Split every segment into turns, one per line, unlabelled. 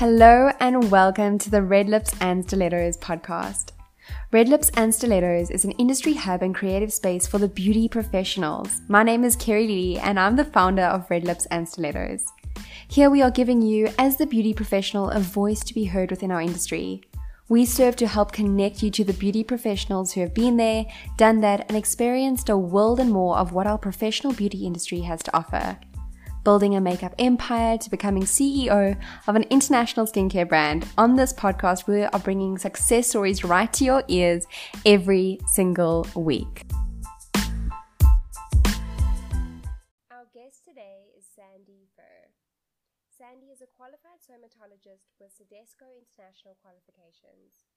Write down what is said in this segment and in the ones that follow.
Hello and welcome to the Red Lips and Stilettos podcast. Red Lips and Stilettos is an industry hub and creative space for the beauty professionals. My name is Kerry Lee and I'm the founder of Red Lips and Stilettos. Here we are giving you, as the beauty professional, a voice to be heard within our industry. We serve to help connect you to the beauty professionals who have been there, done that, and experienced a world and more of what our professional beauty industry has to offer building a makeup empire to becoming CEO of an international skincare brand. On this podcast, we are bringing success stories right to your ears every single week. Our guest today is Sandy Furr. Sandy is a qualified dermatologist with CIDESCO International qualifications.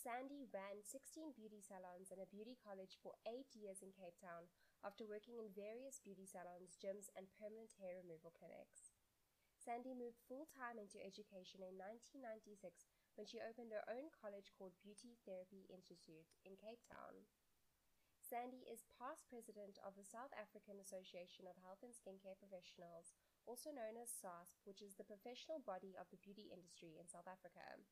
Sandy ran 16 beauty salons and a beauty college for eight years in Cape Town after working in various beauty salons, gyms, and permanent hair removal clinics. Sandy moved full time into education in 1996 when she opened her own college called Beauty Therapy Institute in Cape Town. Sandy is past president of the South African Association of Health and Skincare Professionals, also known as SASP, which is the professional body of the beauty industry in South Africa.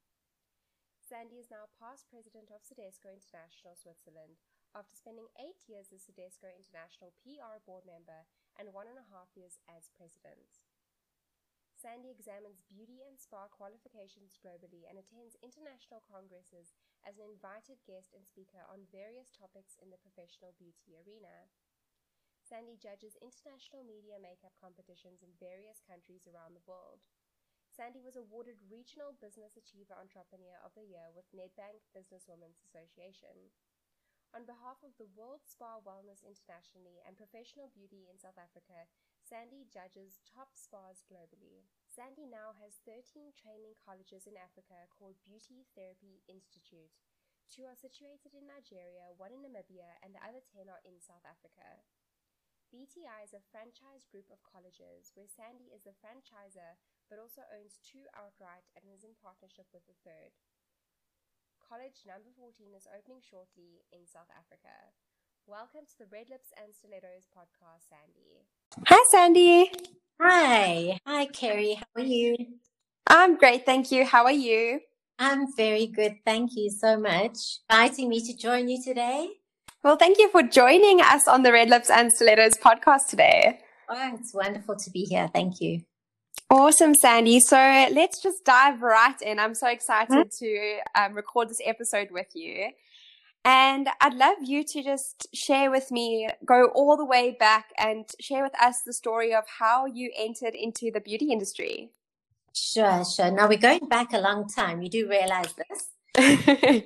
Sandy is now past president of CIDESCO International Switzerland after spending eight years as CIDESCO International PR board member and one and a half years as president. Sandy examines beauty and spa qualifications globally and attends international congresses as an invited guest and speaker on various topics in the professional beauty arena. Sandy judges international media makeup competitions in various countries around the world. Sandy was awarded Regional Business Achiever Entrepreneur of the Year with Nedbank Businesswomen's Association. On behalf of the World Spa Wellness internationally and professional beauty in South Africa, Sandy judges top spas globally. Sandy now has 13 training colleges in Africa called Beauty Therapy Institute. Two are situated in Nigeria, one in Namibia, and the other 10 are in South Africa. BTI is a franchise group of colleges where Sandy is the franchisor but also owns two outright and is in partnership with the third. College number 14 is opening shortly in South Africa. Welcome to the Red Lips and Stilettos podcast, Sandy. Hi, Sandy.
Hi. Hi, Kerry. How are you?
I'm great, thank you. How are you?
I'm very good. Thank you so much. Inviting me to join you today.
Well, thank you for joining us on the Red Lips and Stilettos podcast today.
Oh, it's wonderful to be here. Thank you.
Awesome, Sandy. So let's just dive right in. I'm so excited to um, record this episode with you. And I'd love you to just share with me, go all the way back and share with us the story of how you entered into the beauty industry.
Sure, sure. Now we're going back a long time. You do realize this.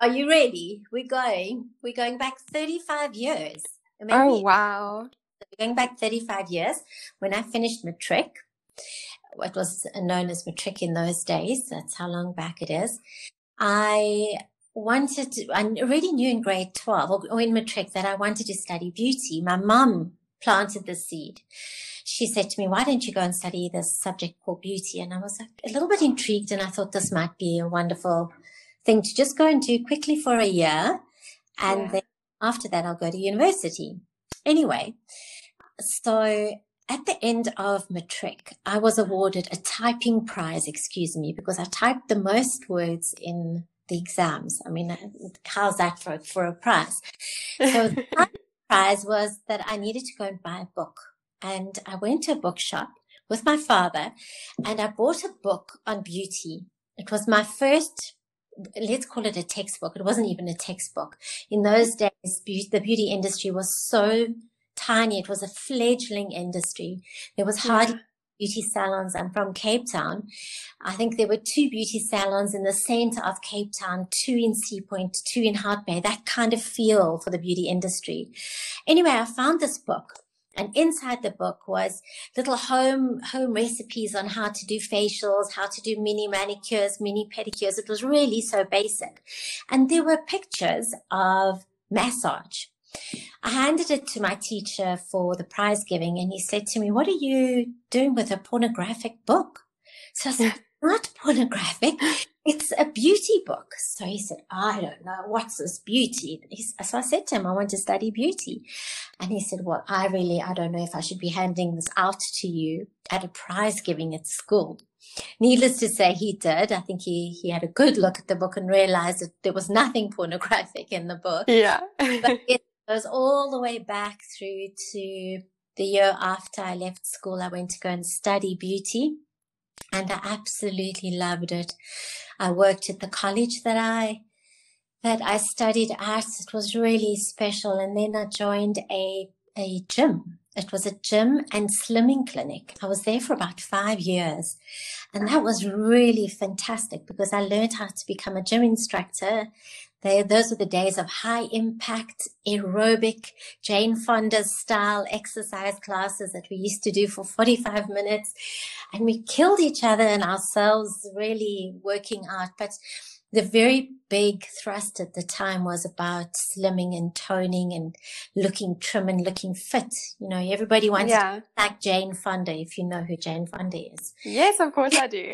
Are you ready? We're going. We're going back 35 years.
Maybe oh, wow
going back 35 years, when I finished matric, what was known as matric in those days, that's how long back it is, I wanted to, I already knew in grade 12 or in matric that I wanted to study beauty. My mum planted the seed. She said to me, why don't you go and study this subject called beauty? And I was a little bit intrigued and I thought this might be a wonderful thing to just go and do quickly for a year. And yeah. then after that, I'll go to university. Anyway, so at the end of matric, I was awarded a typing prize, excuse me, because I typed the most words in the exams. I mean, how's that for, for a prize? So the prize was that I needed to go and buy a book. And I went to a bookshop with my father and I bought a book on beauty. It was my first let's call it a textbook. It wasn't even a textbook. In those days, the beauty industry was so tiny. It was a fledgling industry. There was hardly beauty salons. I'm from Cape Town. I think there were two beauty salons in the center of Cape Town, two in Sea Point, two in Hout Bay, that kind of feel for the beauty industry. Anyway, I found this book. And inside the book was little home, home recipes on how to do facials, how to do mini manicures, mini pedicures. It was really so basic. And there were pictures of massage. I handed it to my teacher for the prize giving and he said to me, what are you doing with a pornographic book? So I said, not pornographic. It's a beauty book. So he said, I don't know. What's this beauty? So I said to him, I want to study beauty. And he said, well, I really, I don't know if I should be handing this out to you at a prize giving at school. Needless to say, he did. I think he, he had a good look at the book and realized that there was nothing pornographic in the book.
Yeah.
but it goes all the way back through to the year after I left school. I went to go and study beauty and I absolutely loved it. I worked at the college that I that I studied at. It was really special. And then I joined a a gym. It was a gym and slimming clinic. I was there for about five years. And that was really fantastic because I learned how to become a gym instructor. They, those were the days of high impact aerobic Jane Fonda style exercise classes that we used to do for 45 minutes. And we killed each other and ourselves really working out. But the very big thrust at the time was about slimming and toning and looking trim and looking fit. You know, everybody wants yeah. to like Jane Fonda, if you know who Jane Fonda is.
Yes, of course I do.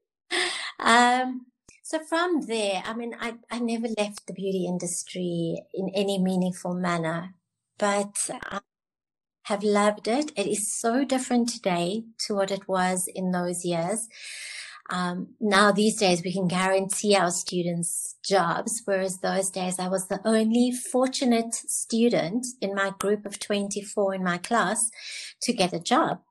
um, so from there, I mean, I, I never left the beauty industry in any meaningful manner, but I have loved it. It is so different today to what it was in those years. Um, now these days we can guarantee our students jobs, whereas those days I was the only fortunate student in my group of 24 in my class to get a job.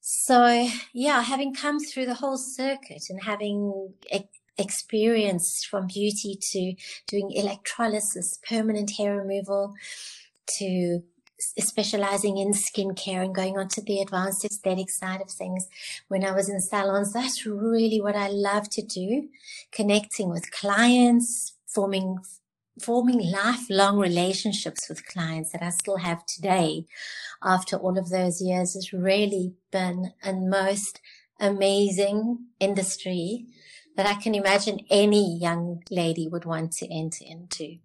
So yeah, having come through the whole circuit and having e- experience from beauty to doing electrolysis, permanent hair removal, to specializing in skincare and going on to the advanced aesthetic side of things when I was in salons. That's really what I love to do. Connecting with clients, forming, forming lifelong relationships with clients that I still have today after all of those years has really been a most amazing industry that I can imagine any young lady would want to enter into.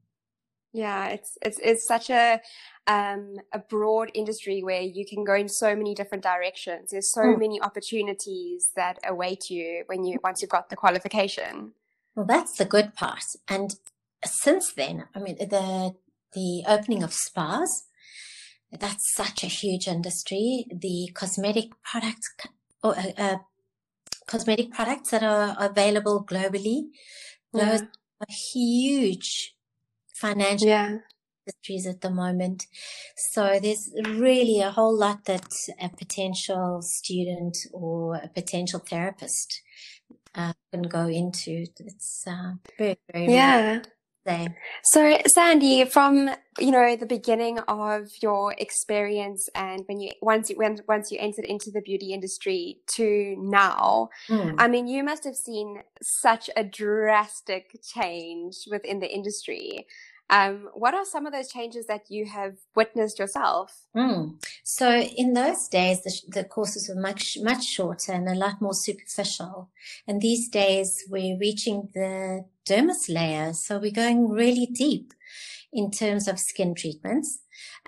Yeah, it's it's it's such a um, a broad industry where you can go in so many different directions. There's so mm. many opportunities that await you when you once you've got the qualification.
Well, that's the good part. And since then, I mean, the the opening of spas, that's such a huge industry. The cosmetic products, or uh, uh, cosmetic products that are available globally, those yeah. are huge financial yeah industries at the moment. So there's really a whole lot that a potential student or a potential therapist uh, can go into. It's uh, very, very
yeah. So, Sandy, from you know the beginning of your experience, and when you once you when, once you entered into the beauty industry to now, mm. I mean, you must have seen such a drastic change within the industry. Um, what are some of those changes that you have witnessed yourself?
Mm. So in those days, the, the, courses were much much shorter and a lot more superficial. And these days, we're reaching the dermis layer, so we're going really deep in terms of skin treatments.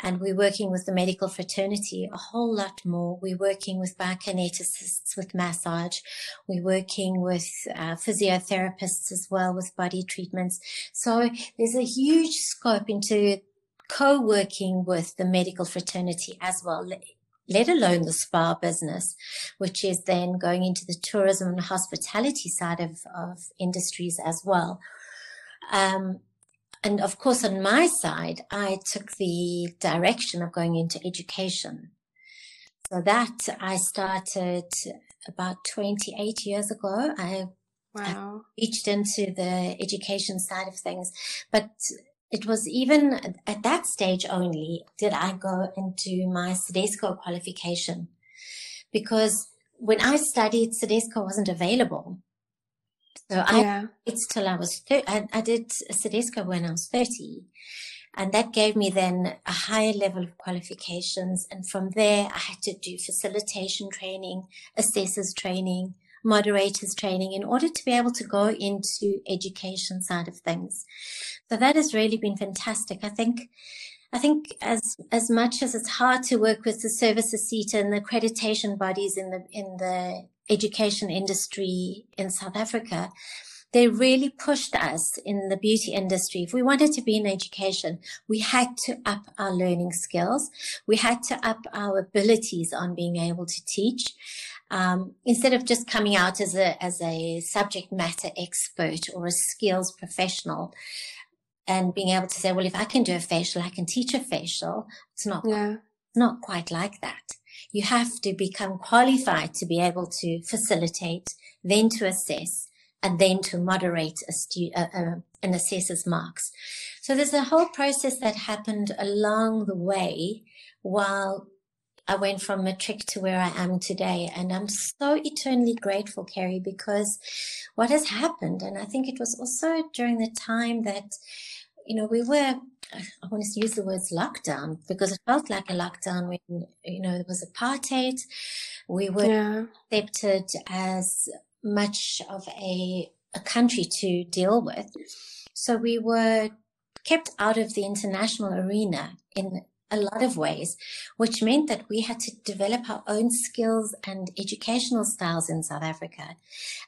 And we're working with the medical fraternity a whole lot more. We're working with biokineticists with massage. We're working with uh, physiotherapists as well with body treatments. So there's a huge scope into co-working with the medical fraternity as well let alone the spa business, which is then going into the tourism and hospitality side of, of industries as well. Um, and of course, on my side, I took the direction of going into education. So that I started about 28 years ago. I, wow. I reached into the education side of things, but it was even at that stage only did I go into my CIDESCO qualification because when I studied, CIDESCO wasn't available. So yeah. I it's till I was thir- I, I did a CIDESCO when I was 30. And that gave me then a higher level of qualifications. And from there, I had to do facilitation training, assessors training, moderators training in order to be able to go into education side of things. So that has really been fantastic. I think, I think as, as much as it's hard to work with the Services SETA and the accreditation bodies in the, in the education industry in South Africa, they really pushed us in the beauty industry. If we wanted to be in education, we had to up our learning skills. We had to up our abilities on being able to teach. Um, instead of just coming out as a, as a subject matter expert or a skills professional and being able to say, well, if I can do a facial, I can teach a facial. It's not, yeah. not quite like that. You have to become qualified to be able to facilitate, then to assess, and then to moderate a stu- uh, uh, an assessor's marks. So there's a whole process that happened along the way while I went from matric to where I am today. And I'm so eternally grateful, Kerry, because what has happened, and I think it was also during the time that, you know, we were, I want to use the words lockdown because it felt like a lockdown when, you know, there was apartheid. We were yeah. accepted as much of a, a country to deal with. So we were kept out of the international arena in a lot of ways, which meant that we had to develop our own skills and educational styles in South Africa.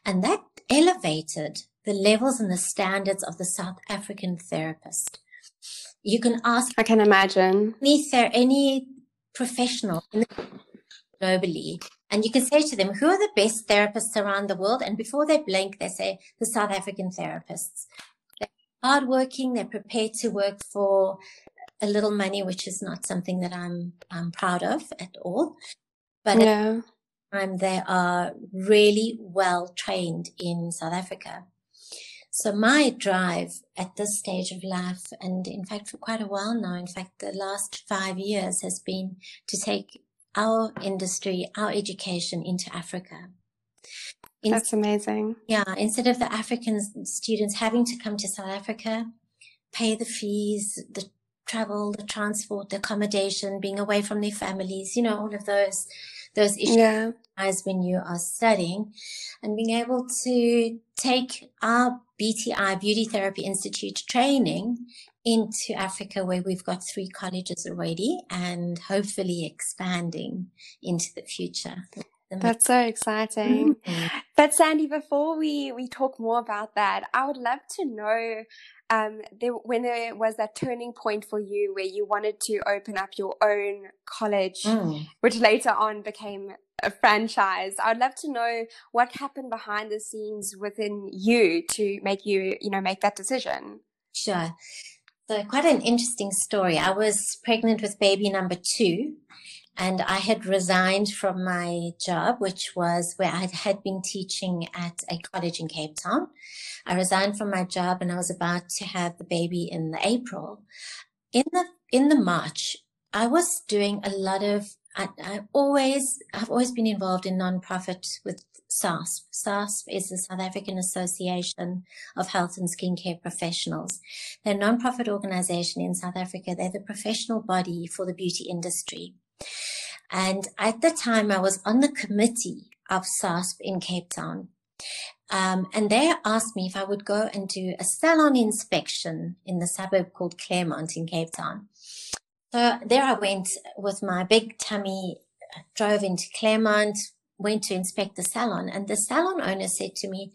And that elevated the levels and the standards of the South African therapist. You can ask.
I can imagine.
Any, ther- any professional globally and you can say to them, who are the best therapists around the world? And before they blink, they say the South African therapists. They're hardworking. They're prepared to work for a little money, which is not something that I'm, I'm proud of at all. But yeah. time, they are really well trained in South Africa. So my drive at this stage of life, and in fact for quite a while now, in fact the last five years has been to take our industry, our education into Africa.
In- That's amazing.
Yeah. Instead of the African students having to come to South Africa, pay the fees, the travel, the transport, the accommodation, being away from their families, you know, all of those, those issues yeah. as when you are studying and being able to take our BTI Beauty Therapy Institute training into Africa where we've got three colleges already and hopefully expanding into the future.
That's so exciting. Mm-hmm. But Sandy, before we, we talk more about that, I would love to know um, there, when there was that turning point for you where you wanted to open up your own college, mm. which later on became a franchise. I'd love to know what happened behind the scenes within you to make you, you know, make that decision.
Sure. So quite an interesting story. I was pregnant with baby number two and I had resigned from my job, which was where I had been teaching at a college in Cape Town. I resigned from my job and I was about to have the baby in the April. In the, in the March, I was doing a lot of I, I always, I've always been involved in nonprofit with SASP. SASP is the South African Association of Health and Skincare Professionals. They're a nonprofit organization in South Africa. They're the professional body for the beauty industry. And at the time, I was on the committee of SASP in Cape Town. Um, and they asked me if I would go and do a salon inspection in the suburb called Claremont in Cape Town. So there I went with my big tummy, drove into Claremont, went to inspect the salon, and the salon owner said to me,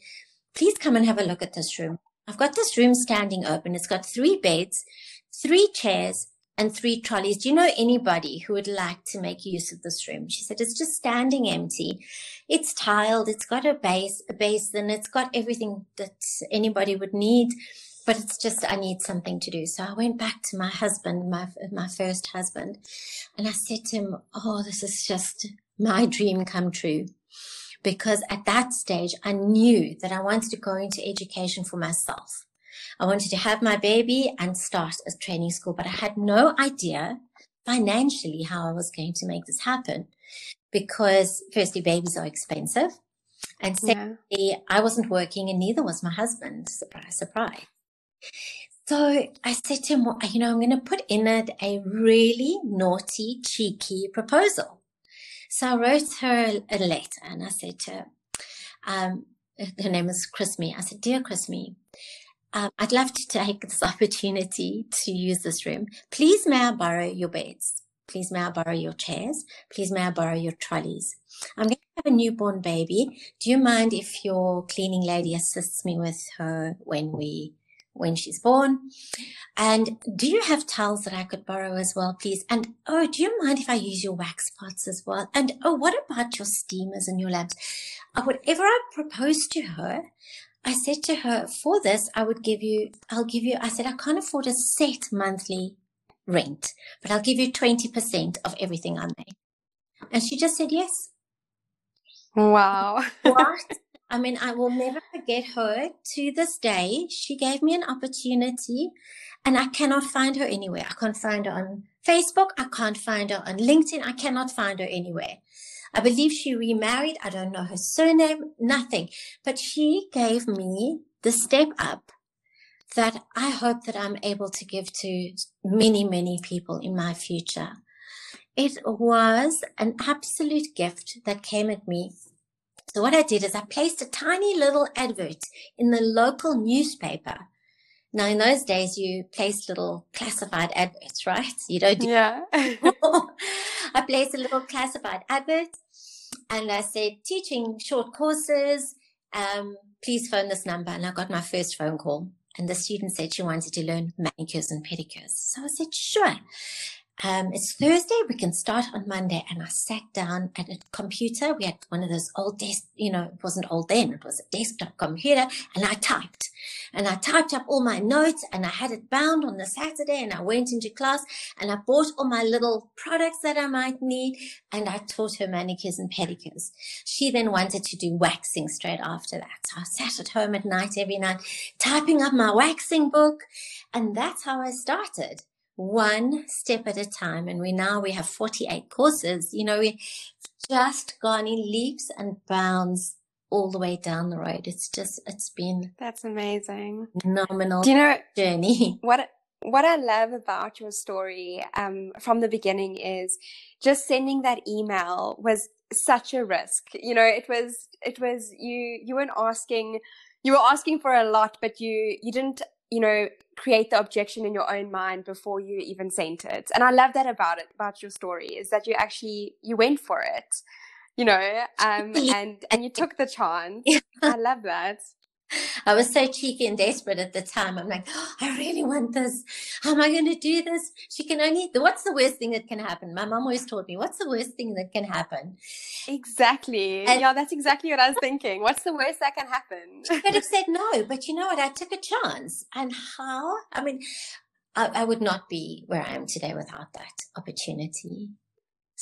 Please come and have a look at this room. I've got this room standing open. It's got three beds, three chairs, and three trolleys. Do you know anybody who would like to make use of this room? She said, It's just standing empty. It's tiled, it's got a base, a basin, it's got everything that anybody would need but it's just I need something to do. So I went back to my husband, my my first husband, and I said to him, "Oh, this is just my dream come true." Because at that stage, I knew that I wanted to go into education for myself. I wanted to have my baby and start a training school, but I had no idea financially how I was going to make this happen. Because firstly, babies are expensive. And secondly, yeah. I wasn't working and neither was my husband. Surprise, surprise. So I said to him, well, you know, I'm going to put in it a really naughty, cheeky proposal. So I wrote her a letter and I said to her, um, her name is Chrismy. I said, Dear Chrismy, um, I'd love to take this opportunity to use this room. Please may I borrow your beds? Please may I borrow your chairs? Please may I borrow your trolleys? I'm going to have a newborn baby. Do you mind if your cleaning lady assists me with her when we when she's born? And do you have towels that I could borrow as well, please? And oh, do you mind if I use your wax pots as well? And oh, what about your steamers and your lamps? Uh, whatever I propose to her, I said to her, for this, I would give you, I'll give you, I said, I can't afford a set monthly rent, but I'll give you 20% of everything I make. And she just said yes.
Wow.
what? I mean, I will never forget her to this day. She gave me an opportunity and I cannot find her anywhere. I can't find her on Facebook. I can't find her on LinkedIn. I cannot find her anywhere. I believe she remarried. I don't know her surname, nothing, but she gave me the step up that I hope that I'm able to give to many, many people in my future. It was an absolute gift that came at me. So what I did is I placed a tiny little advert in the local newspaper. Now in those days you placed little classified adverts, right? You don't do
Yeah.
I placed a little classified advert and I said, teaching short courses, um, please phone this number. And I got my first phone call. And the student said she wanted to learn manicures and pedicures. So I said, sure. Um, it's Thursday. We can start on Monday. And I sat down at a computer. We had one of those old desk, you know, it wasn't old then. It was a desktop computer and I typed and I typed up all my notes and I had it bound on the Saturday and I went into class and I bought all my little products that I might need and I taught her manicures and pedicures. She then wanted to do waxing straight after that. So I sat at home at night every night typing up my waxing book and that's how I started one step at a time. And we now we have 48 courses. You know, we've just gone in leaps and bounds all the way down the road. It's just, it's been
That's amazing.
phenomenal
Do you know
journey.
what what I love about your story um, from the beginning is just sending that email was such a risk. You know, it was it was you you weren't asking you were asking for a lot, but you you didn't you know create the objection in your own mind before you even sent it. And I love that about it about your story is that you actually you went for it. You know, um, and and you took the chance. I love that.
I was so cheeky and desperate at the time. I'm like, oh, I really want this. How am I going to do this? She can only, what's the worst thing that can happen? My mom always taught me, what's the worst thing that can happen?
Exactly.
And-
yeah, that's exactly what I was thinking. What's the worst that can happen?
She could have said no, but you know what? I took a chance. And how? I mean, I, I would not be where I am today without that opportunity.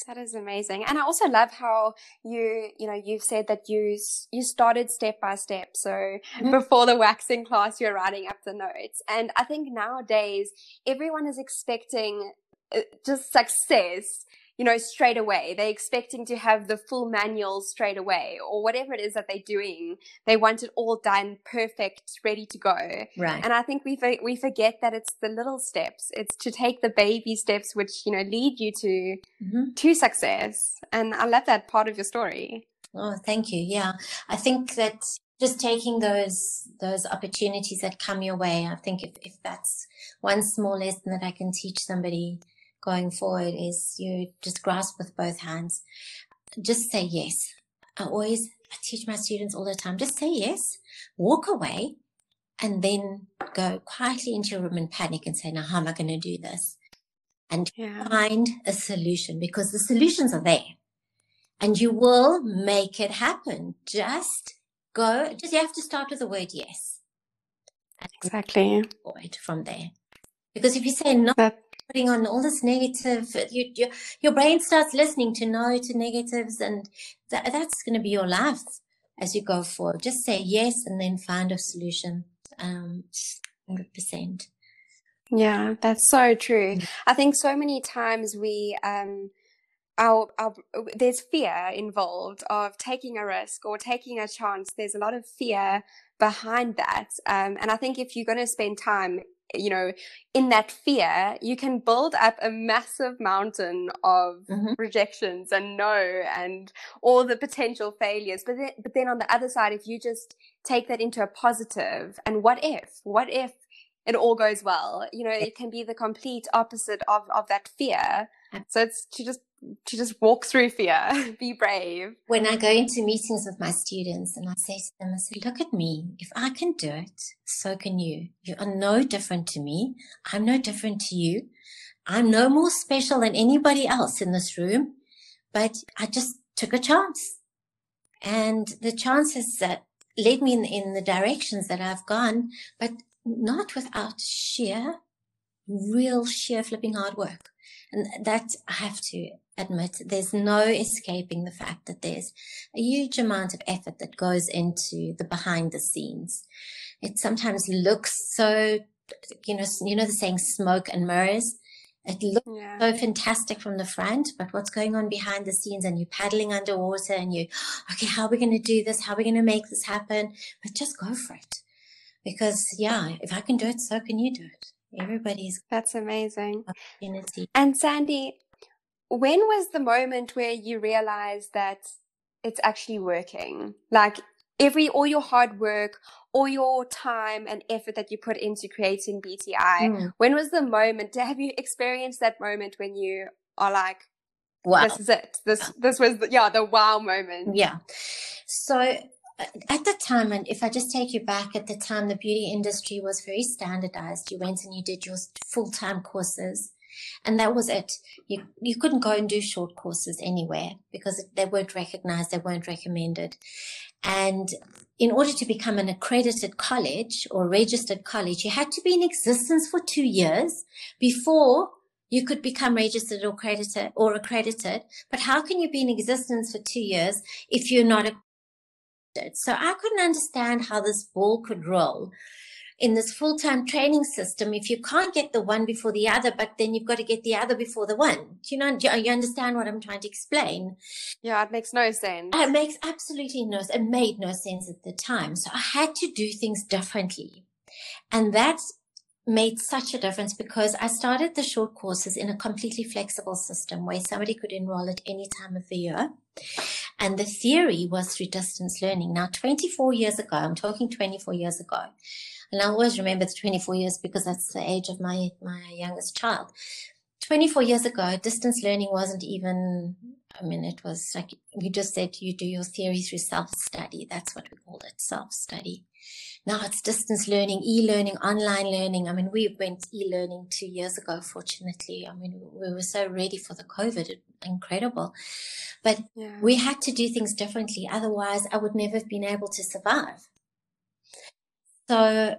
That is amazing. And I also love how you, you know, you've said that you, you started step by step. So
Mhm.
before the waxing class, you're writing up the notes. And I think nowadays everyone is expecting uh, just success, you know, straight away. They're expecting to have the full manual straight away or whatever it is that they're doing. They want it all done perfect, ready to go.
Right.
And I think we for- we forget that it's the little steps. It's to take the baby steps, which you know lead you to
Mhm.
to success. And I love that part of your story.
Oh, thank you. Yeah. I think that just taking those those opportunities that come your way, I think if, if that's one small lesson that I can teach somebody going forward is you just grasp with both hands. Just say yes. I always I teach my students all the time, just say yes, walk away, and then go quietly into your room and panic and say, now how am I going to do this? And
Yeah.
find a solution because the solutions are there and you will make it happen. Just go, just you have to start with the word yes and
Exactly.
forward from there. Because if you say no,
That
putting on all this negative, you, you, your brain starts listening to no to negatives and that, that's going to be your life as you go forward. Just say yes and then find a solution. Um, 100%.
yeah, that's so true. I think so many times we um our, our there's fear involved of taking a risk or taking a chance. There's a lot of fear behind that. Um, and I think if you're going to spend time, you know, in that fear, you can build up a massive mountain of
Mhm.
rejections and no and all the potential failures. But then, but then on the other side, if you just take that into a positive and what if, what if it all goes well? You know, it can be the complete opposite of, of that fear. So it's to just to just walk through fear, be brave.
When I go into meetings with my students and I say to them, I say, look at me. If I can do it, so can you. You are no different to me. I'm no different to you. I'm no more special than anybody else in this room, but I just took a chance. And the chances that led me in, in the directions that I've gone, but not without sheer, real sheer flipping hard work. And that I have to admit, there's no escaping the fact that there's a huge amount of effort that goes into the behind the scenes. It sometimes looks so, you know, you know, the saying smoke and mirrors. It looks yeah. so fantastic from the front, but what's going on behind the scenes and you're paddling underwater and you, okay, how are we going to do this? How are we going to make this happen? But just go for it. Because yeah, if I can do it, so can you do it. Everybody's
that's amazing. Opportunity. And Sandy, when was the moment where you realized that it's actually working? Like every all your hard work, all your time and effort that you put into creating BTI, mm. when was the moment? Have you experienced that moment when you are like, wow. this is it. This this was the, yeah the wow moment.
Yeah. So at the time, and if I just take you back at the time, the beauty industry was very standardized. You went and you did your full time courses. And that was it. You, you couldn't go and do short courses anywhere because they weren't recognized. They weren't recommended. And in order to become an accredited college or registered college, you had to be in existence for two years before you could become registered or accredited or accredited. But how can you be in existence for two years if you're not accredited? So I couldn't understand how this ball could roll in this full-time training system if you can't get the one before the other but then you've got to get the other before the one. Do you know do you understand what i'm trying to explain?
Yeah it makes no sense.
It makes absolutely no it made no sense at the time. So i had to do things differently. And that's made such a difference because I started the short courses in a completely flexible system where somebody could enroll at any time of the year. And the theory was through distance learning. Now, 24 years ago, I'm talking 24 years ago, and I always remember the 24 years because that's the age of my, my youngest child. 24 years ago, distance learning wasn't even, I mean, it was like we just said you do your theory through self study. That's what we called it, self study. Now it's distance learning, e-learning, online learning. I mean, we went e-learning two years ago, fortunately. I mean, we were so ready for the COVID. Incredible. But yeah. we had to do things differently. Otherwise I would never have been able to survive. So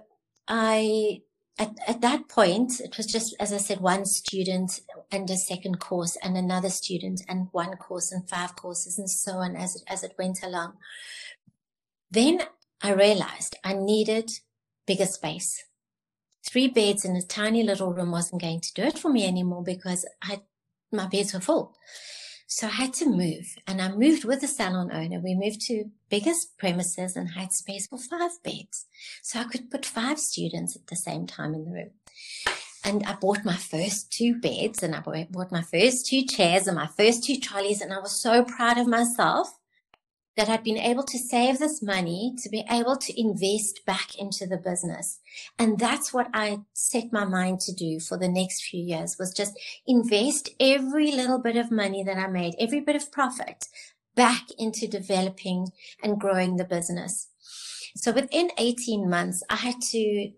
I, at, at that point, it was just, as I said, one student and a second course and another student and one course and five courses and so on as it, as it went along. Then I realized I needed bigger space. Three beds in a tiny little room wasn't going to do it for me anymore because I, my beds were full. So I had to move and I moved with the salon owner. We moved to biggest premises and had space for five beds. So I could put five students at the same time in the room. And I bought my first two beds and I bought my first two chairs and my first two trolleys. And I was so proud of myself that I'd been able to save this money to be able to invest back into the business. And that's what I set my mind to do for the next few years was just invest every little bit of money that I made, every bit of profit back into developing and growing the business. So within 18 months, I had to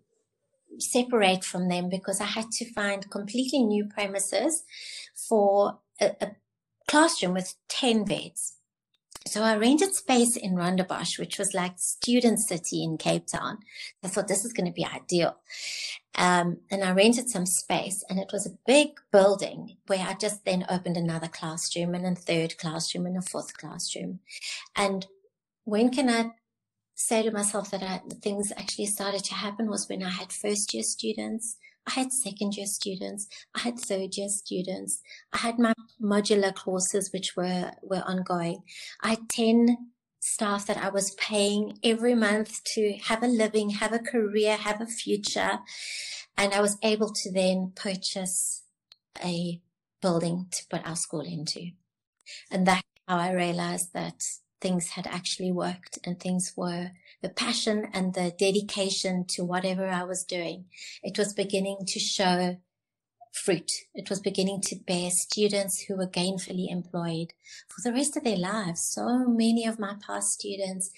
separate from them because I had to find completely new premises for a, a classroom with 10 beds. So I rented space in Rondebosch, which was like student city in Cape Town. I thought this is going to be ideal. Um, and I rented some space and it was a big building where I just then opened another classroom and a third classroom and a fourth classroom. And when can I say to myself that I, things actually started to happen was when I had first year students, I had second year students. I had third year students. I had my modular courses, which were, were ongoing. I had 10 staff that I was paying every month to have a living, have a career, have a future. And I was able to then purchase a building to put our school into. And that's how I realized that things had actually worked and things were the passion and the dedication to whatever I was doing. It was beginning to show fruit. It was beginning to bear students who were gainfully employed for the rest of their lives. So many of my past students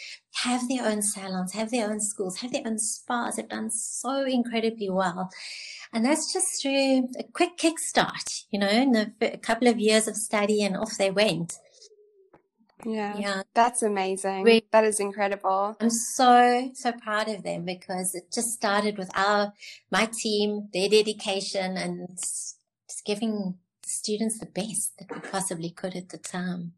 have their own salons, have their own schools, have their own spas, have done so incredibly well. And that's just through a quick kickstart, you know, a couple of years of study and off they went.
Yeah. Yeah. That's amazing. that is incredible.
I'm so, so proud of them because it just started with our, my team, their dedication and just giving students the best that we possibly could at the time.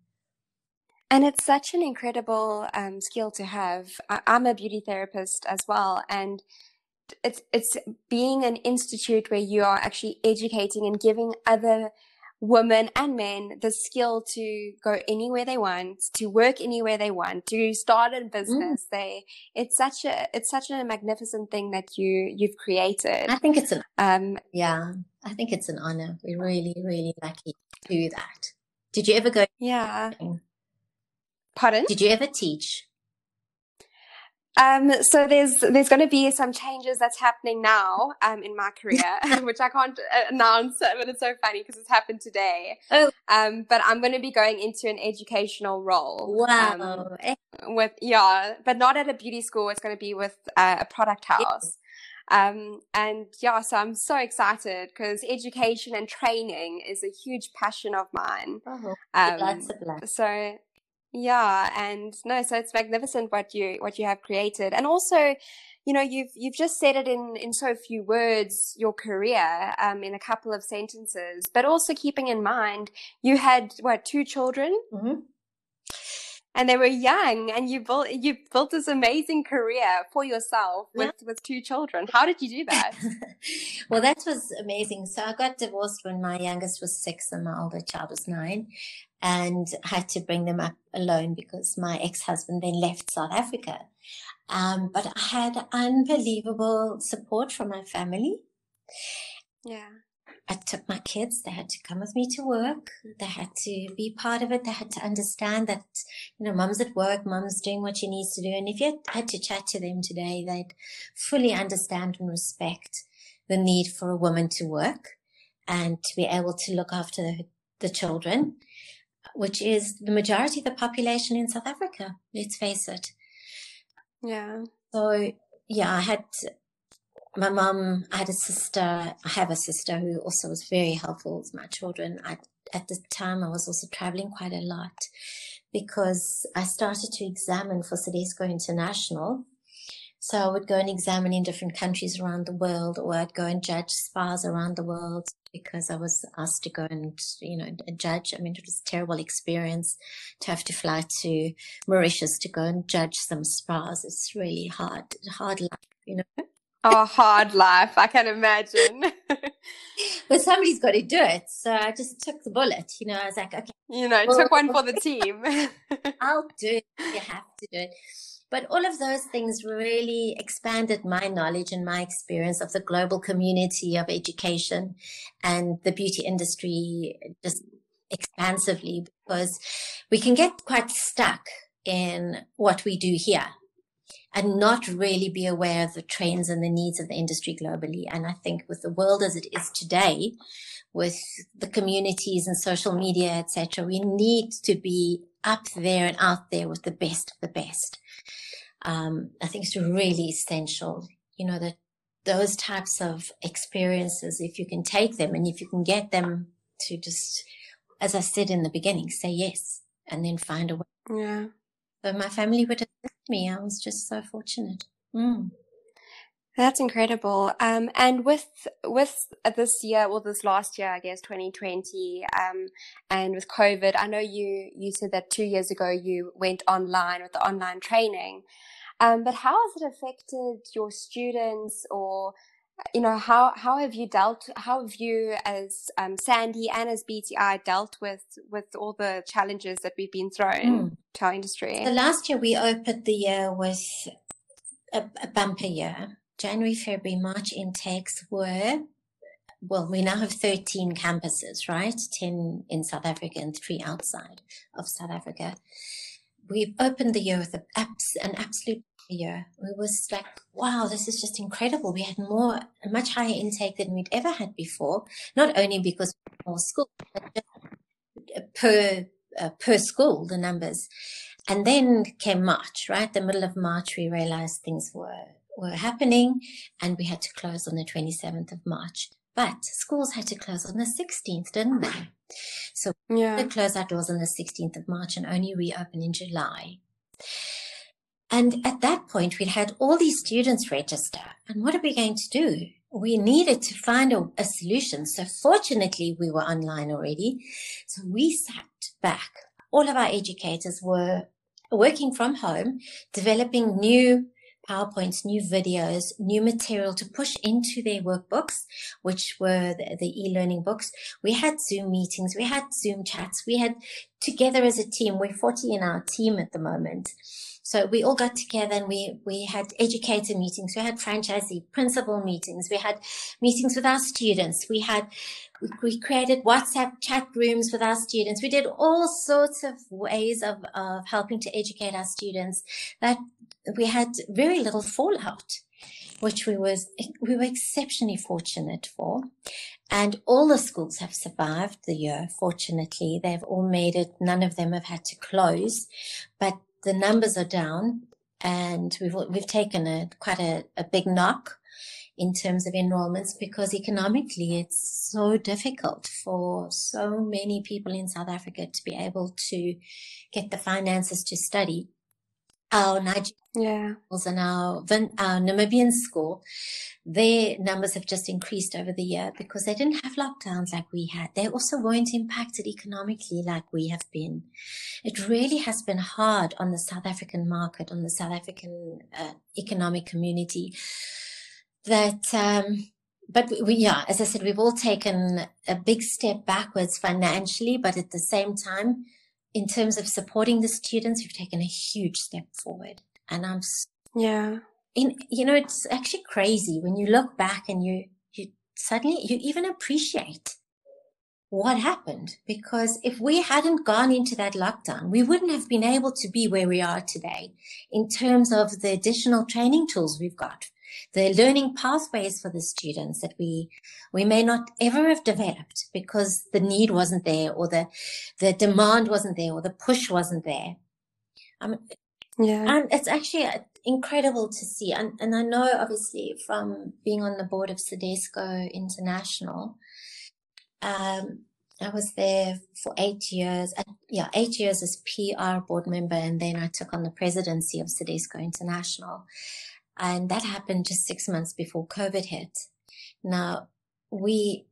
And it's such an incredible um, skill to have. I, I'm a beauty therapist as well. And it's, it's being an institute where you are actually educating and giving other women and men the skill to go anywhere they want, to work anywhere they want, to start a mm. business. Mm. They, it's such a, it's such a magnificent thing that you, you've created.
I think it's an, um, yeah, I think it's an honor. We're really, really lucky to do that. Did you ever go?
Yeah. Pardon?
Did you ever teach?
Um, so there's there's going to be some changes that's happening now um, in my career, which I can't uh, announce, but it's so funny because it's happened today. Oh, um, but I'm going to be going into an educational role.
Wow.
Um, with yeah, but not at a beauty school. It's going to be with uh, a product house. Um, and yeah, so I'm so excited because education and training is a huge passion of mine.
Oh, um,
so yeah, and no, so it's magnificent what you what you have created, and also, you know, you've you've just said it in in so few words your career, um, in a couple of sentences, but also keeping in mind you had what two children.
Mm-hmm.
And they were young, and you built you built this amazing career for yourself with yeah. with two children. How did you do that?
well, that was amazing. So I got divorced when my youngest was six and my older child was nine, and had to bring them up alone because my ex-husband then left South Africa. Um, but I had unbelievable support from my family.
Yeah.
I took my kids. They had to come with me to work. They had to be part of it. They had to understand that, you know, mom's at work, mom's doing what she needs to do. And if you had to chat to them today, they'd fully understand and respect the need for a woman to work and to be able to look after the, the children which is the majority of the population in South Africa. Let's face it.
Yeah.
So yeah, I had my mum. I had a sister. I have a sister who also was very helpful with my children. I, at the time, I was also traveling quite a lot because I started to examine for CIDESCO International so I would go and examine in different countries around the world, or I'd go and judge spas around the world because I was asked to go and, you know, judge. I mean, it was a terrible experience to have to fly to Mauritius to go and judge some spas. It's really hard, hard life, you know.
Oh, hard life. I can imagine.
but somebody's got to do it. So I just took the bullet. You know, I was like, okay.
You know, well, took one for the team.
I'll do it. You have to do it. But all of those things really expanded my knowledge and my experience of the global community of education and the beauty industry just expansively because we can get quite stuck in what we do here and not really be aware of the trends and the needs of the industry globally. And I think with the world as it is today, with the communities and social media, etc., we need to be up there and out there with the best of the best um, I think it's really essential, you know, that those types of experiences, if you can take them and if you can get them to just, as I said in the beginning, say yes and then find a way.
Yeah.
So my family would assist me. I was just so fortunate. Mm.
That's incredible. Um, and with with this year, well, this last year, I guess, 2020, um, and with COVID, I know you you said that two years ago you went online with the online training. Um, but how has it affected your students or you know how how have you dealt how have you as um, sandy and as bti dealt with with all the challenges that we've been thrown mm. to our industry
the last year we opened the year with a, a bumper year january february march intakes were well, we now have 13 campuses, right? 10 in South Africa and three outside of South Africa. We've opened the year with an absolute year. We was like, wow, this is just incredible. We had more, a much higher intake than we'd ever had before. Not only because more school, but per uh, per school the numbers. And then came March, right? The middle of March, we realized things were were happening, and we had to close on the 27th of March. But schools had to close on the 16th, didn't they? So yeah. we closed our doors on the 16th of March and only reopen in July. And at that point, we'd had all these students register. And what are we going to do? We needed to find a, a solution. So fortunately, we were online already. So we sat back. All of our educators were working from home, developing new PowerPoints, new videos, new material to push into their workbooks, which were the, the e-learning books. We had Zoom meetings, we had Zoom chats, we had together as a team. We're 40 in our team at the moment. So we all got together and we, we had educator meetings. We had franchisee principal meetings. We had meetings with our students. We had, we created WhatsApp chat rooms with our students. We did all sorts of ways of, of helping to educate our students that we had very little fallout, which we was, we were exceptionally fortunate for. And all the schools have survived the year. Fortunately, they've all made it. None of them have had to close, but the numbers are down and we've, we've taken a quite a, a big knock in terms of enrollments because economically it's so difficult for so many people in South Africa to be able to get the finances to study. Our Nigerian yeah. and our, our Namibian school their numbers have just increased over the year because they didn't have lockdowns like we had. They also weren't impacted economically like we have been. It really has been hard on the South African market, on the South African uh, economic community that, um, but we, yeah, as I said, we've all taken a big step backwards financially, but at the same time, in terms of supporting the students, we've taken a huge step forward. And I'm
yeah
in, you know, it's actually crazy when you look back and you, you suddenly, you even appreciate what happened. Because if we hadn't gone into that lockdown, we wouldn't have been able to be where we are today in terms of the additional training tools we've got, the learning pathways for the students that we, we may not ever have developed because the need wasn't there or the, the demand wasn't there or the push wasn't there. Um, yeah. And it's actually incredible to see. And, and I know obviously from being on the board of CIDESCO International, um, I was there for eight years. yeah, eight years as PR board member. And then I took on the presidency of CIDESCO International. And that happened just six months before COVID hit. Now we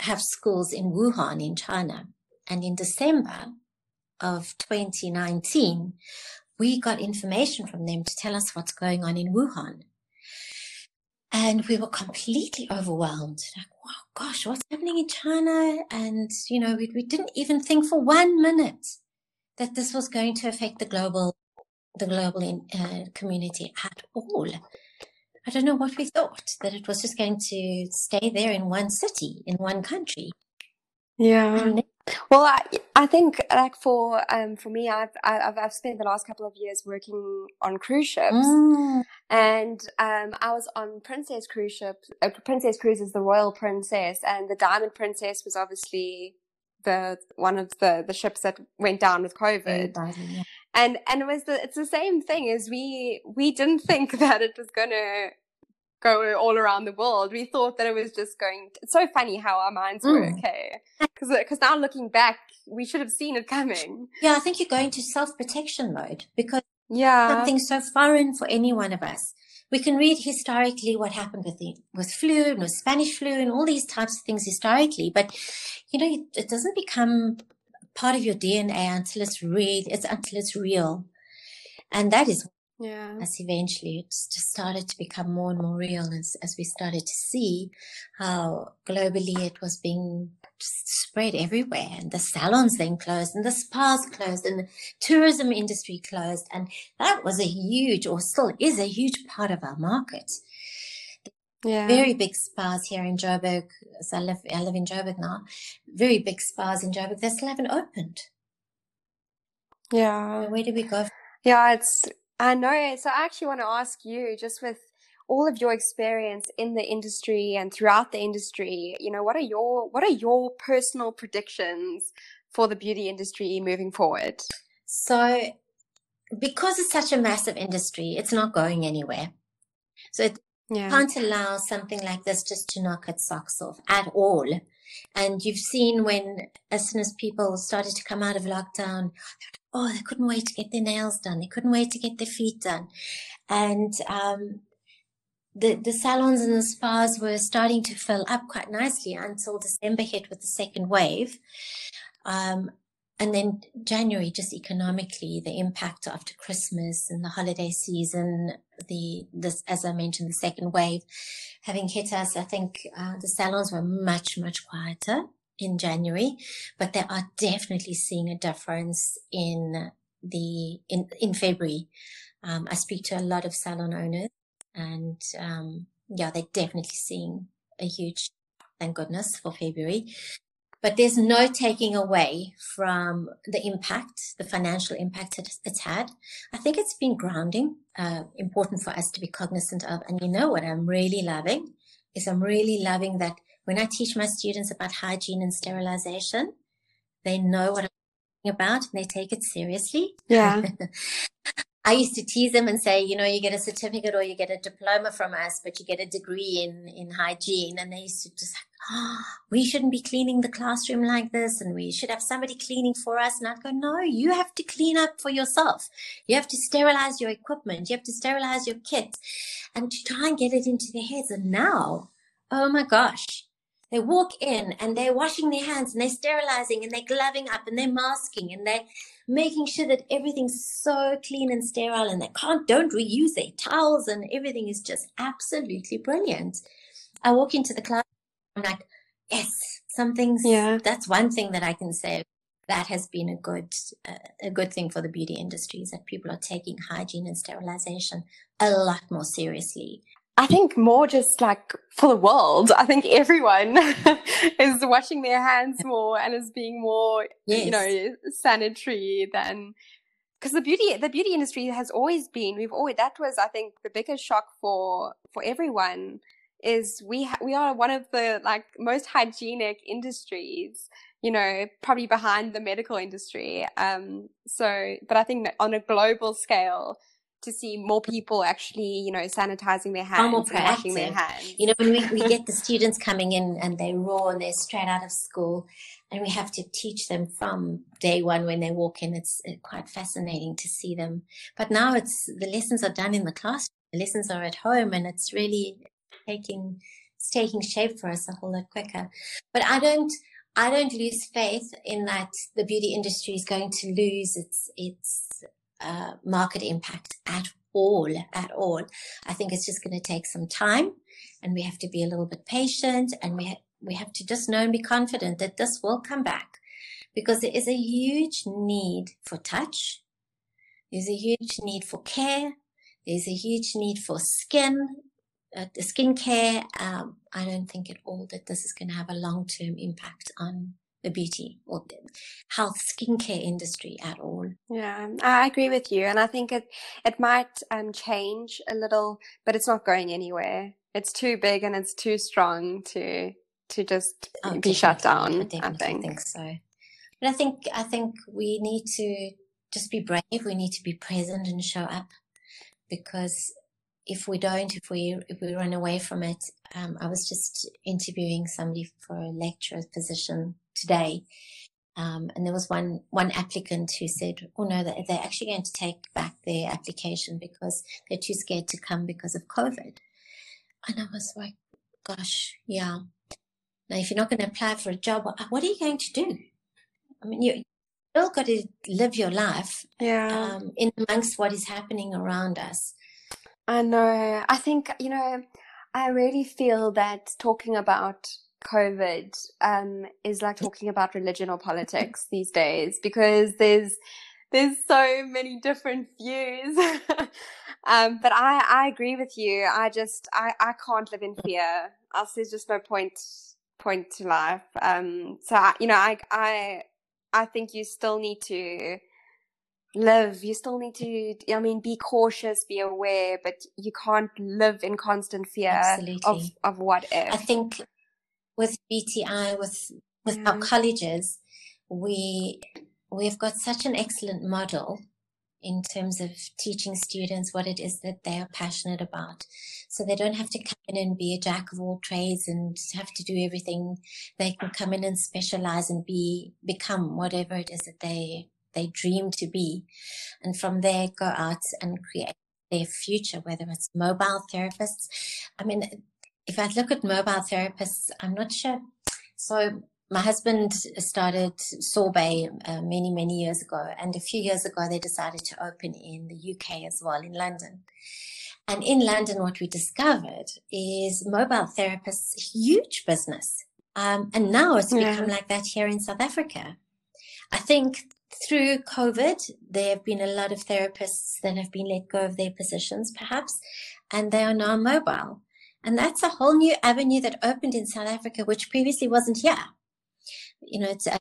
have schools in Wuhan in China. And in December of 2019, we got information from them to tell us what's going on in Wuhan. And we were completely overwhelmed. Like, wow, gosh, what's happening in China? And, you know, we, we didn't even think for one minute that this was going to affect the global, the global in, uh, community at all. I don't know what we thought that it was just going to stay there in one city, in one country.
Yeah. Well, I, I think like for um for me, I've I've I've spent the last couple of years working on cruise ships, mm. and um I was on Princess cruise ship. Uh, Princess Cruise is the Royal Princess, and the Diamond Princess was obviously the one of the the ships that went down with COVID. Yeah. And and it was the it's the same thing as we we didn't think that it was gonna go all around the world. We thought that it was just going. To, it's so funny how our minds mm. work, okay? Because because now looking back, we should have seen it coming.
Yeah, I think you're going to self protection mode because yeah, something so foreign for any one of us. We can read historically what happened with the with flu and with Spanish flu and all these types of things historically, but you know it doesn't become part of your DNA until it's real. It's until it's real, and that is
yeah.
As eventually it just started to become more and more real as, as we started to see how globally it was being spread everywhere and the salons then closed and the spas closed and the tourism industry closed. And that was a huge or still is a huge part of our market. Yeah. Very big spas here in Joburg. As I live, I live in Joburg now. Very big spas in Joburg. They still haven't opened.
Yeah.
Where do we go?
Yeah, it's I know. So I actually want to ask you, just with all of your experience in the industry and throughout the industry, you know, what are your what are your personal predictions for the beauty industry moving forward?
So because it's such a massive industry, it's not going anywhere. So it yeah. can't allow something like this just to knock its socks off at all. And you've seen when, as soon as people started to come out of lockdown, oh, they couldn't wait to get their nails done. They couldn't wait to get their feet done. And, um, the, the salons and the spas were starting to fill up quite nicely until December hit with the second wave. Um, and then January, just economically, the impact after Christmas and the holiday season, the this as I mentioned, the second wave having hit us, I think uh, the salons were much much quieter in January, but they are definitely seeing a difference in the in in February. Um, I speak to a lot of salon owners, and um, yeah, they're definitely seeing a huge, thank goodness for February. But there's no taking away from the impact, the financial impact it's had. I think it's been grounding, uh, important for us to be cognizant of. And you know what I'm really loving is I'm really loving that when I teach my students about hygiene and sterilization, they know what I'm talking about and they take it seriously.
Yeah.
I used to tease them and say, you know, you get a certificate or you get a diploma from us, but you get a degree in, in hygiene. And they used to just, like, oh, we shouldn't be cleaning the classroom like this and we should have somebody cleaning for us. And I'd go, no, you have to clean up for yourself. You have to sterilize your equipment. You have to sterilize your kit and to try and get it into their heads. And now, oh my gosh, they walk in and they're washing their hands and they're sterilizing and they're gloving up and they're masking and they're making sure that everything's so clean and sterile and they can't, don't reuse their towels and everything is just absolutely brilliant. I walk into the class, I'm like, yes, something's, yeah. that's one thing that I can say that has been a good, uh, a good thing for the beauty industry is that people are taking hygiene and sterilization a lot more seriously.
I think more just like for the world. I think everyone is washing their hands more and is being more, yes. you know, sanitary than because the beauty the beauty industry has always been we've always that was I think the biggest shock for for everyone is we ha- we are one of the like most hygienic industries you know probably behind the medical industry um so but I think on a global scale to see more people actually, you know, sanitizing their hands
more washing their hands. You know, when we, we get the students coming in and they're raw and they're straight out of school and we have to teach them from day one when they walk in. It's quite fascinating to see them. But now it's, the lessons are done in the classroom. The lessons are at home and it's really taking, it's taking shape for us a whole lot quicker. But I don't, I don't lose faith in that the beauty industry is going to lose its, its uh, market impact at all, at all. I think it's just going to take some time and we have to be a little bit patient and we, ha- we have to just know and be confident that this will come back because there is a huge need for touch. There's a huge need for care. There's a huge need for skin, uh, skincare. Um, I don't think at all that this is going to have a long-term impact on the beauty or the health skincare industry at all.
Yeah, I agree with you, and I think it it might um, change a little, but it's not going anywhere. It's too big and it's too strong to to just oh, be shut down. I, I think.
think so. But I think I think we need to just be brave. We need to be present and show up because if we don't, if we if we run away from it, um, I was just interviewing somebody for a lecturer position today, um, and there was one one applicant who said, "Oh no, they're, they're actually going to take back their application because they're too scared to come because of COVID." And I was like, "Gosh, yeah." Now, if you're not going to apply for a job, what are you going to do? I mean, you still got to live your life,
yeah,
um, in amongst what is happening around us.
I know. I think, you know, I really feel that talking about COVID um, is like talking about religion or politics these days because there's there's so many different views. um, but I, I agree with you. I just I, I can't live in fear. Else there's just no point point to life. Um, so I, you know I I I think you still need to live. You still need to, I mean, be cautious, be aware, but you can't live in constant fear Absolutely. of, of what if.
I think with BTI, with, with yeah. our mm-hmm. colleges, we, we've got such an excellent model in terms of teaching students what it is that they are passionate about. So they don't have to come in and be a jack of all trades and have to do everything. They can come in and specialize and be, become whatever it is that they, they dream to be. And from there go out and create their future, whether it's mobile therapists. I mean, if I look at mobile therapists, I'm not sure. So my husband started Sorbet uh, many, many years ago. And a few years ago, they decided to open in the UK as well, in London. And in London, what we discovered is mobile therapists, huge business. Um, and now it's yeah. become like that here in South Africa. I think through COVID, there have been a lot of therapists that have been let go of their positions, perhaps, and they are now mobile. And that's a whole new avenue that opened in South Africa, which previously wasn't here you know, it's, uh,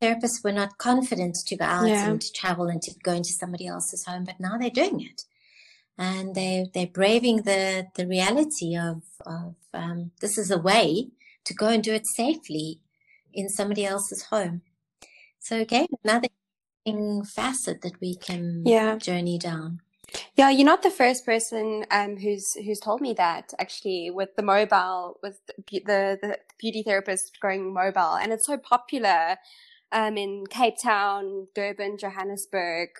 therapists were not confident to go out yeah. and to travel and to go into somebody else's home, but now they're doing it. And they, they're braving the, the reality of, of um, this is a way to go and do it safely in somebody else's home. So again, another facet that we can yeah. journey down.
Yeah, you're not the first person um, who's who's told me that actually with the mobile with the the beauty therapist going mobile, and it's so popular um, in Cape Town, Durban, Johannesburg.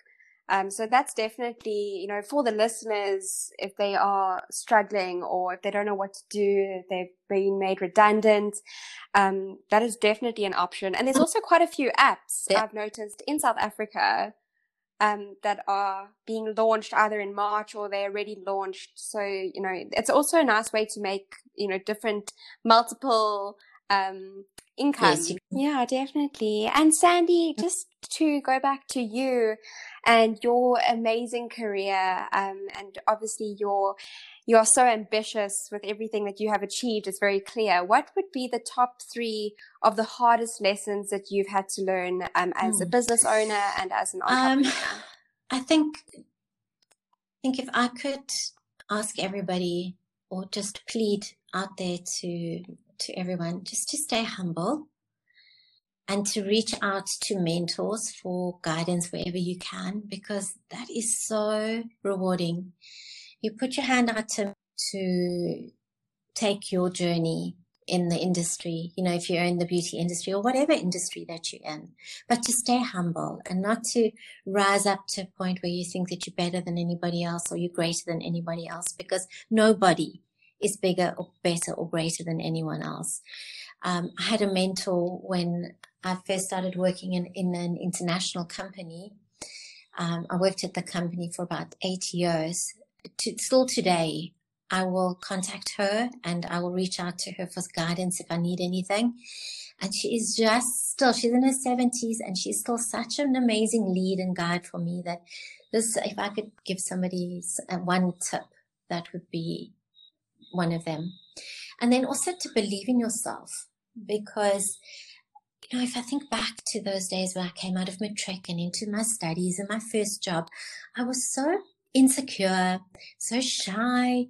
Um, so that's definitely you know for the listeners if they are struggling or if they don't know what to do, if they've been made redundant. Um, that is definitely an option, and there's also quite a few apps yeah. I've noticed in South Africa um, that are being launched either in March or they're already launched. So, you know, it's also a nice way to make, you know, different multiple um, income. Yes, yeah, definitely. And Sandy, just to go back to you and your amazing career, um, and obviously your you are so ambitious with everything that you have achieved. It's very clear. What would be the top three of the hardest lessons that you've had to learn um, as a hmm. business owner and as an um, entrepreneur? Um,
I think, I think if I could ask everybody or just plead out there to to everyone, just to stay humble and to reach out to mentors for guidance wherever you can, because that is so rewarding. You put your hand out to, to take your journey in the industry, you know, if you're in the beauty industry or whatever industry that you're in, but to stay humble and not to rise up to a point where you think that you're better than anybody else or you're greater than anybody else because nobody is bigger or better or greater than anyone else. Um, I had a mentor when I first started working in, in an international company. Um, I worked at the company for about eight years to, still today, I will contact her and I will reach out to her for guidance if I need anything. And she is just still, she's in her 70s and she's still such an amazing lead and guide for me that this, if I could give somebody one tip, that would be one of them. And then also to believe in yourself because you know, if I think back to those days when I came out of matric and into my studies and my first job, I was so insecure, so shy,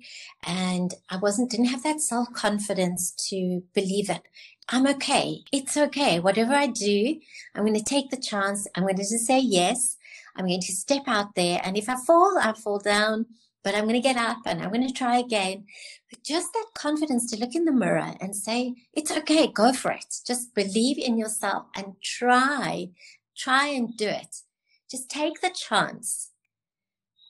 and I wasn't, didn't have that self confidence to believe that I'm okay. It's okay. Whatever I do, I'm going to take the chance. I'm going to just say yes. I'm going to step out there. And if I fall, I fall down, but I'm going to get up and I'm going to try again. But just that confidence to look in the mirror and say, it's okay. Go for it. Just believe in yourself and try, try and do it. Just take the chance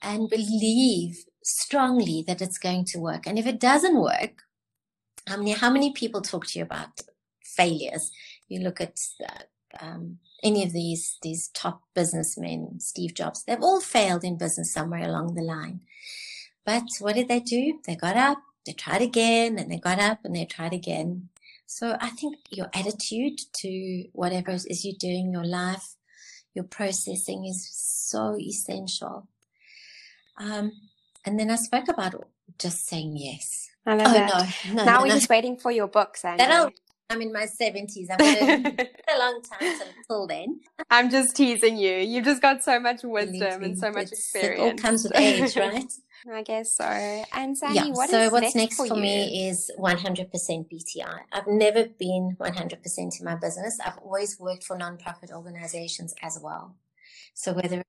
and believe strongly that it's going to work. And if it doesn't work, how many, how many people talk to you about failures? You look at uh, um, any of these, these top businessmen, Steve Jobs, they've all failed in business somewhere along the line. But what did they do? They got up, they tried again, and they got up and they tried again. So I think your attitude to whatever it is you're doing, your life, your processing is so essential. Um, and then I spoke about just saying yes.
I love oh, that. No, no, now no, we're no. just waiting for your book, Sandy.
That'll, I'm in my 70s. I've got a, a long time until then.
I'm just teasing you. You've just got so much wisdom and so much experience.
It all comes with age, right?
I guess so. And Sandy, yeah, what
so
what's next,
for,
for
me is 100% BTI. I've never been 100% in my business. I've always worked for nonprofit organizations as well. So whether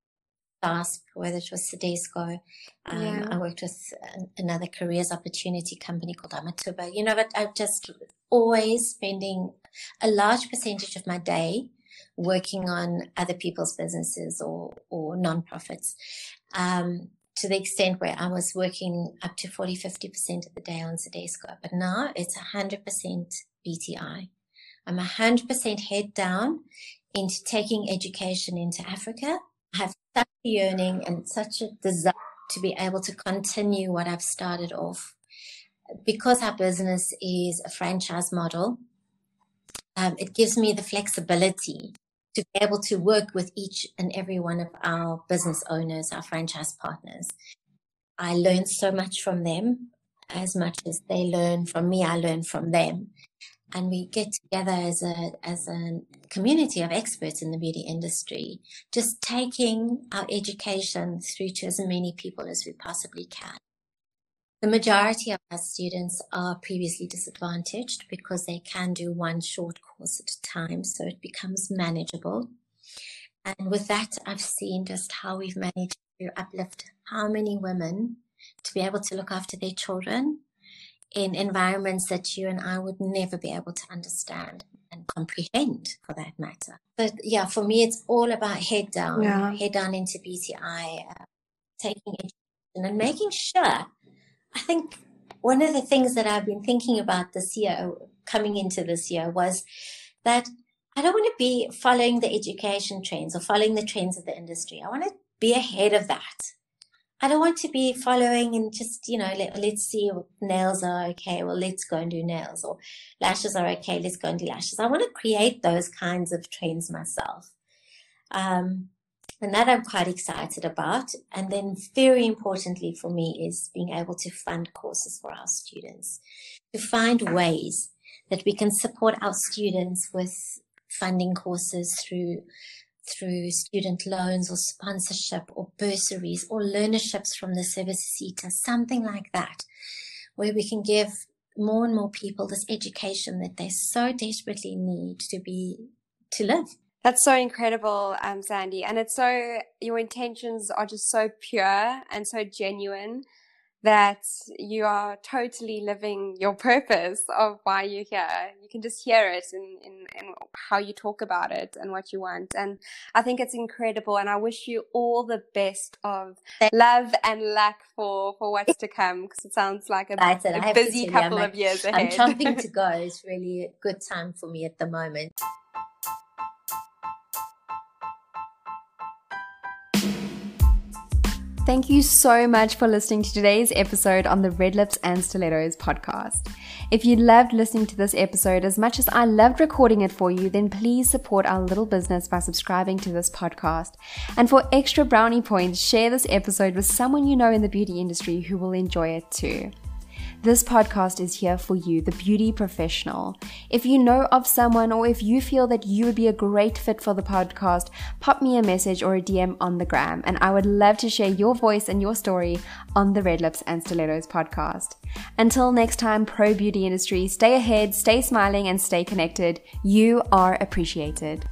SASP, whether it was CIDESCO, um, yeah. I worked with another careers opportunity company called Amatuba. You know, but I've just always spending a large percentage of my day working on other people's businesses or, or nonprofits. Um, to the extent where I was working up to 40, 50% of the day on CIDESCO. But now it's 100% BTI. I'm 100% head down into taking education into Africa. I have such a yearning and such a desire to be able to continue what I've started off. Because our business is a franchise model, um, it gives me the flexibility to be able to work with each and every one of our business owners, our franchise partners. I learn so much from them as much as they learn from me. I learn from them. And we get together as a, as a community of experts in the beauty industry, just taking our education through to as many people as we possibly can. The majority of our students are previously disadvantaged because they can do one short course at a time, so it becomes manageable. And with that, I've seen just how we've managed to uplift how many women to be able to look after their children in environments that you and I would never be able to understand and comprehend for that matter. But yeah, for me, it's all about head down, yeah. head down into BTI, uh, taking education and making sure I think one of the things that I've been thinking about this year, coming into this year, was that I don't want to be following the education trends or following the trends of the industry. I want to be ahead of that. I don't want to be following and just, you know, let, let's see nails are okay. Well, let's go and do nails or lashes are okay. Let's go and do lashes. I want to create those kinds of trends myself. Um, and that I'm quite excited about. And then very importantly for me is being able to fund courses for our students, to find ways that we can support our students with funding courses through through student loans or sponsorship or bursaries or learnerships from the Service SETA, something like that, where we can give more and more people this education that they so desperately need to be to live.
That's so incredible, um, Sandy. And it's so, your intentions are just so pure and so genuine that you are totally living your purpose of why you're here. You can just hear it in, in, in how you talk about it and what you want. And I think it's incredible. And I wish you all the best of love and luck for, for what's to come because it sounds like a, a busy couple of years ahead.
I'm chomping to go. It's really a good time for me at the moment.
Thank you so much for listening to today's episode on the Red Lips and Stilettos podcast. If you loved listening to this episode as much as I loved recording it for you, then please support our little business by subscribing to this podcast. And for extra brownie points, share this episode with someone you know in the beauty industry who will enjoy it too. This podcast is here for you, the beauty professional. If you know of someone or if you feel that you would be a great fit for the podcast, pop me a message or a DM on the gram, and I would love to share your voice and your story on the Red Lips and Stilettos podcast. Until next time, pro beauty industry, stay ahead, stay smiling, and stay connected. You are appreciated.